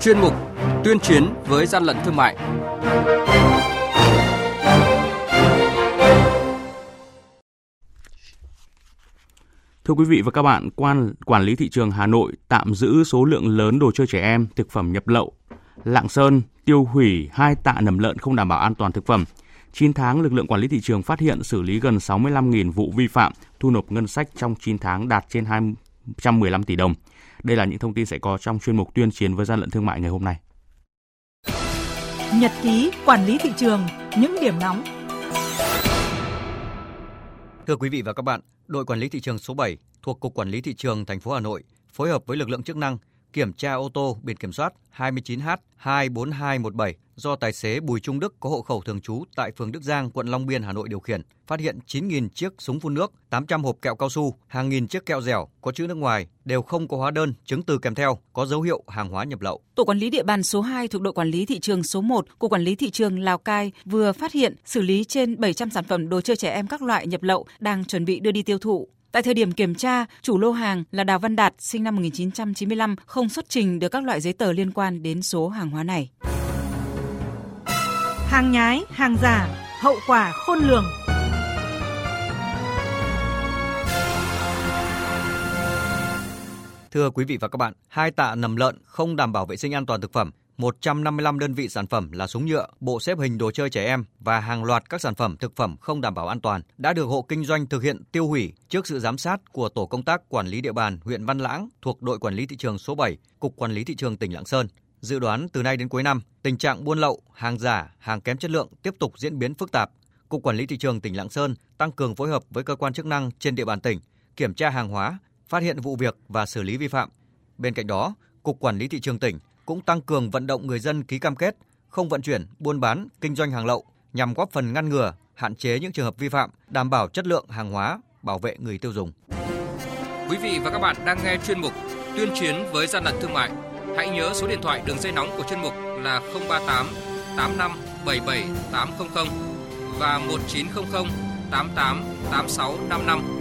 chuyên mục Tuyên chiến với gian lận thương mại. Thưa quý vị và các bạn, quan quản lý thị trường Hà Nội tạm giữ số lượng lớn đồ chơi trẻ em, thực phẩm nhập lậu. Lạng Sơn tiêu hủy hai tạ nầm lợn không đảm bảo an toàn thực phẩm. 9 tháng, lực lượng quản lý thị trường phát hiện xử lý gần 65.000 vụ vi phạm, thu nộp ngân sách trong 9 tháng đạt trên 215 tỷ đồng. Đây là những thông tin sẽ có trong chuyên mục tuyên chiến với gian lận thương mại ngày hôm nay. Nhật ký quản lý thị trường, những điểm nóng. Thưa quý vị và các bạn, đội quản lý thị trường số 7 thuộc Cục Quản lý thị trường thành phố Hà Nội phối hợp với lực lượng chức năng kiểm tra ô tô biển kiểm soát 29H24217 do tài xế Bùi Trung Đức có hộ khẩu thường trú tại phường Đức Giang, quận Long Biên, Hà Nội điều khiển, phát hiện 9.000 chiếc súng phun nước, 800 hộp kẹo cao su, hàng nghìn chiếc kẹo dẻo có chữ nước ngoài đều không có hóa đơn, chứng từ kèm theo, có dấu hiệu hàng hóa nhập lậu. Tổ quản lý địa bàn số 2 thuộc đội quản lý thị trường số 1 của quản lý thị trường Lào Cai vừa phát hiện xử lý trên 700 sản phẩm đồ chơi trẻ em các loại nhập lậu đang chuẩn bị đưa đi tiêu thụ. Tại thời điểm kiểm tra, chủ lô hàng là Đào Văn Đạt, sinh năm 1995, không xuất trình được các loại giấy tờ liên quan đến số hàng hóa này. Hàng nhái, hàng giả, hậu quả khôn lường. Thưa quý vị và các bạn, hai tạ nầm lợn không đảm bảo vệ sinh an toàn thực phẩm 155 đơn vị sản phẩm là súng nhựa, bộ xếp hình đồ chơi trẻ em và hàng loạt các sản phẩm thực phẩm không đảm bảo an toàn đã được hộ kinh doanh thực hiện tiêu hủy trước sự giám sát của tổ công tác quản lý địa bàn huyện Văn Lãng thuộc đội quản lý thị trường số 7, Cục Quản lý thị trường tỉnh Lạng Sơn. Dự đoán từ nay đến cuối năm, tình trạng buôn lậu, hàng giả, hàng kém chất lượng tiếp tục diễn biến phức tạp. Cục Quản lý thị trường tỉnh Lạng Sơn tăng cường phối hợp với cơ quan chức năng trên địa bàn tỉnh, kiểm tra hàng hóa, phát hiện vụ việc và xử lý vi phạm. Bên cạnh đó, Cục Quản lý thị trường tỉnh cũng tăng cường vận động người dân ký cam kết không vận chuyển, buôn bán, kinh doanh hàng lậu nhằm góp phần ngăn ngừa, hạn chế những trường hợp vi phạm, đảm bảo chất lượng hàng hóa, bảo vệ người tiêu dùng. Quý vị và các bạn đang nghe chuyên mục Tuyên chiến với gian lận thương mại. Hãy nhớ số điện thoại đường dây nóng của chuyên mục là 038 85 77 800 và 1900 88 86 55.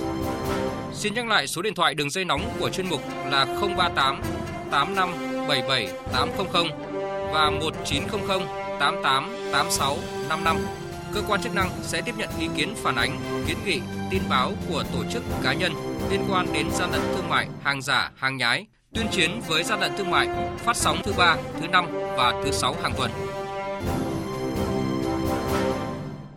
Xin nhắc lại số điện thoại đường dây nóng của chuyên mục là 038 85 77 800 và 1900 88 86 55. Cơ quan chức năng sẽ tiếp nhận ý kiến phản ánh, kiến nghị, tin báo của tổ chức cá nhân liên quan đến gian lận thương mại, hàng giả, hàng nhái, tuyên chiến với gian lận thương mại, phát sóng thứ ba, thứ năm và thứ sáu hàng tuần.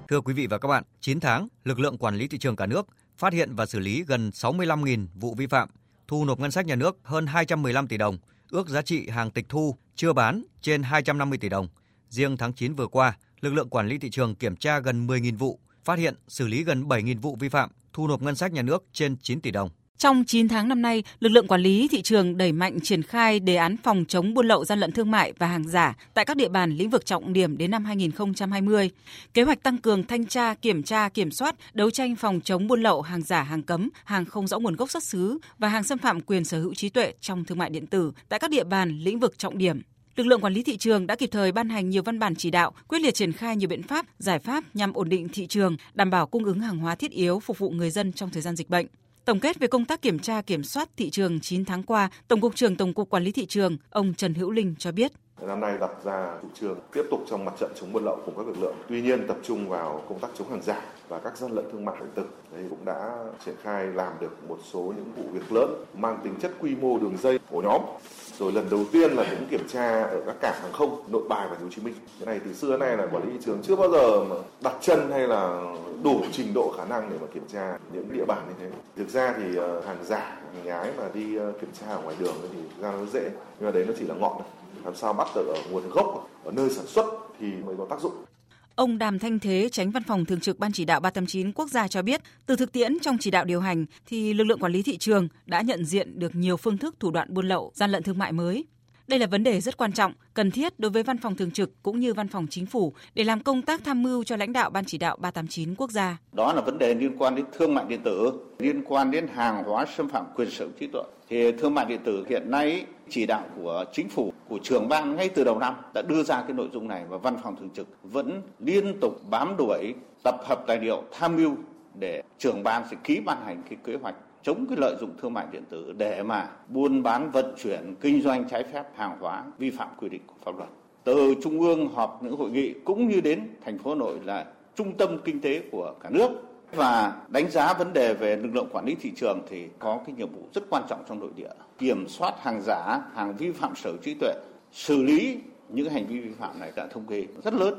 Thưa quý vị và các bạn, 9 tháng, lực lượng quản lý thị trường cả nước phát hiện và xử lý gần 65.000 vụ vi phạm, thu nộp ngân sách nhà nước hơn 215 tỷ đồng, ước giá trị hàng tịch thu chưa bán trên 250 tỷ đồng. Riêng tháng 9 vừa qua, lực lượng quản lý thị trường kiểm tra gần 10.000 vụ, phát hiện xử lý gần 7.000 vụ vi phạm, thu nộp ngân sách nhà nước trên 9 tỷ đồng. Trong 9 tháng năm nay, lực lượng quản lý thị trường đẩy mạnh triển khai đề án phòng chống buôn lậu gian lận thương mại và hàng giả tại các địa bàn lĩnh vực trọng điểm đến năm 2020. Kế hoạch tăng cường thanh tra, kiểm tra, kiểm soát, đấu tranh phòng chống buôn lậu, hàng giả, hàng cấm, hàng không rõ nguồn gốc xuất xứ và hàng xâm phạm quyền sở hữu trí tuệ trong thương mại điện tử tại các địa bàn lĩnh vực trọng điểm lực lượng quản lý thị trường đã kịp thời ban hành nhiều văn bản chỉ đạo, quyết liệt triển khai nhiều biện pháp, giải pháp nhằm ổn định thị trường, đảm bảo cung ứng hàng hóa thiết yếu phục vụ người dân trong thời gian dịch bệnh. Tổng kết về công tác kiểm tra kiểm soát thị trường 9 tháng qua, Tổng cục trưởng Tổng cục Quản lý thị trường, ông Trần Hữu Linh cho biết. Năm nay đặt ra chủ trương tiếp tục trong mặt trận chống buôn lậu cùng các lực lượng. Tuy nhiên tập trung vào công tác chống hàng giả và các gian lận thương mại điện tử. Đây cũng đã triển khai làm được một số những vụ việc lớn mang tính chất quy mô đường dây ổ nhóm. Rồi lần đầu tiên là cũng kiểm tra ở các cảng hàng không Nội Bài và Hồ Chí Minh. Cái này từ xưa nay là quản lý thị trường chưa bao giờ mà đặt chân hay là đủ trình độ khả năng để mà kiểm tra những địa bàn như thế. Thực ra thì ờ, hàng giả, hàng nhái mà đi ờ, kiểm tra ở ngoài đường thì ra nó dễ, nhưng mà đấy nó chỉ là ngọn thôi làm sao bắt được ở nguồn gốc ở nơi sản xuất thì mới có tác dụng Ông Đàm Thanh Thế, tránh văn phòng thường trực Ban chỉ đạo 389 quốc gia cho biết, từ thực tiễn trong chỉ đạo điều hành thì lực lượng quản lý thị trường đã nhận diện được nhiều phương thức thủ đoạn buôn lậu, gian lận thương mại mới. Đây là vấn đề rất quan trọng, cần thiết đối với văn phòng thường trực cũng như văn phòng chính phủ để làm công tác tham mưu cho lãnh đạo Ban chỉ đạo 389 quốc gia. Đó là vấn đề liên quan đến thương mại điện tử, liên quan đến hàng hóa xâm phạm quyền sở hữu trí tuệ. Thì thương mại điện tử hiện nay chỉ đạo của chính phủ, của trưởng ban ngay từ đầu năm đã đưa ra cái nội dung này và văn phòng thường trực vẫn liên tục bám đuổi tập hợp tài liệu tham mưu để trưởng ban sẽ ký ban hành cái kế hoạch chống cái lợi dụng thương mại điện tử để mà buôn bán vận chuyển kinh doanh trái phép hàng hóa vi phạm quy định của pháp luật. Từ trung ương họp những hội nghị cũng như đến thành phố Hà Nội là trung tâm kinh tế của cả nước và đánh giá vấn đề về lực lượng quản lý thị trường thì có cái nhiệm vụ rất quan trọng trong nội địa. Kiểm soát hàng giả, hàng vi phạm sở trí tuệ, xử lý những hành vi vi phạm này đã thống kê rất lớn,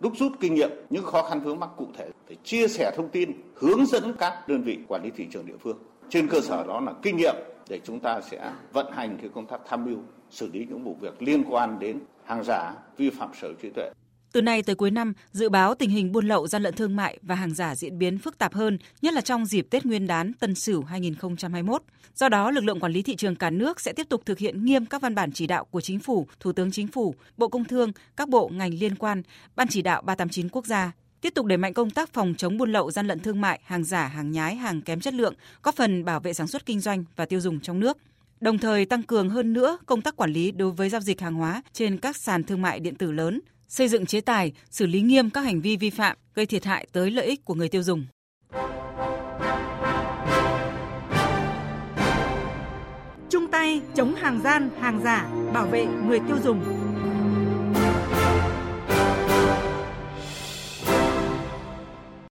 đúc rút kinh nghiệm, những khó khăn vướng mắc cụ thể để chia sẻ thông tin, hướng dẫn các đơn vị quản lý thị trường địa phương. Trên cơ sở đó là kinh nghiệm để chúng ta sẽ vận hành cái công tác tham mưu, xử lý những vụ việc liên quan đến hàng giả, vi phạm sở trí tuệ từ nay tới cuối năm, dự báo tình hình buôn lậu gian lận thương mại và hàng giả diễn biến phức tạp hơn, nhất là trong dịp Tết Nguyên đán Tân Sửu 2021. Do đó, lực lượng quản lý thị trường cả nước sẽ tiếp tục thực hiện nghiêm các văn bản chỉ đạo của Chính phủ, Thủ tướng Chính phủ, Bộ Công Thương, các bộ ngành liên quan, Ban chỉ đạo 389 quốc gia tiếp tục đẩy mạnh công tác phòng chống buôn lậu gian lận thương mại, hàng giả, hàng nhái, hàng kém chất lượng, góp phần bảo vệ sản xuất kinh doanh và tiêu dùng trong nước. Đồng thời tăng cường hơn nữa công tác quản lý đối với giao dịch hàng hóa trên các sàn thương mại điện tử lớn, xây dựng chế tài, xử lý nghiêm các hành vi vi phạm gây thiệt hại tới lợi ích của người tiêu dùng. Chung tay chống hàng gian, hàng giả, bảo vệ người tiêu dùng.